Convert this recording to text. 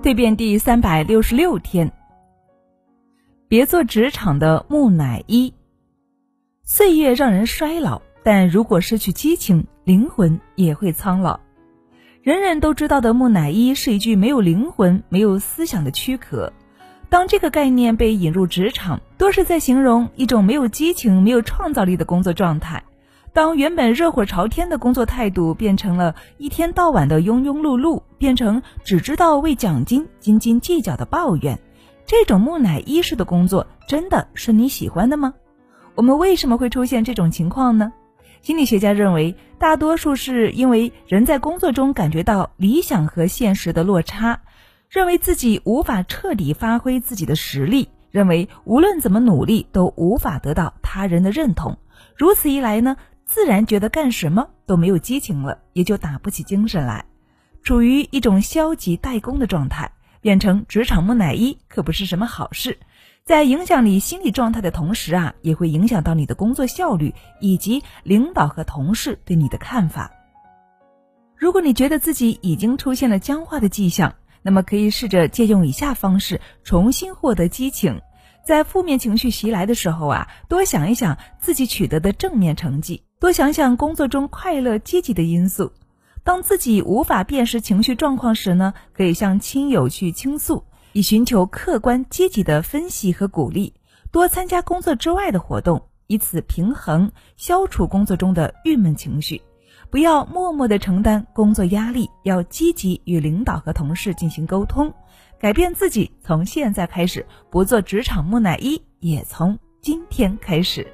蜕变第三百六十六天，别做职场的木乃伊。岁月让人衰老，但如果失去激情，灵魂也会苍老。人人都知道的木乃伊是一具没有灵魂、没有思想的躯壳。当这个概念被引入职场，多是在形容一种没有激情、没有创造力的工作状态。当原本热火朝天的工作态度变成了一天到晚的庸庸碌碌，变成只知道为奖金斤斤计较的抱怨，这种木乃伊式的工作真的是你喜欢的吗？我们为什么会出现这种情况呢？心理学家认为，大多数是因为人在工作中感觉到理想和现实的落差，认为自己无法彻底发挥自己的实力，认为无论怎么努力都无法得到他人的认同。如此一来呢？自然觉得干什么都没有激情了，也就打不起精神来，处于一种消极怠工的状态，变成职场木乃伊可不是什么好事。在影响你心理状态的同时啊，也会影响到你的工作效率以及领导和同事对你的看法。如果你觉得自己已经出现了僵化的迹象，那么可以试着借用以下方式重新获得激情。在负面情绪袭来的时候啊，多想一想自己取得的正面成绩。多想想工作中快乐积极的因素。当自己无法辨识情绪状况时呢，可以向亲友去倾诉，以寻求客观积极的分析和鼓励。多参加工作之外的活动，以此平衡消除工作中的郁闷情绪。不要默默的承担工作压力，要积极与领导和同事进行沟通，改变自己。从现在开始，不做职场木乃伊，也从今天开始。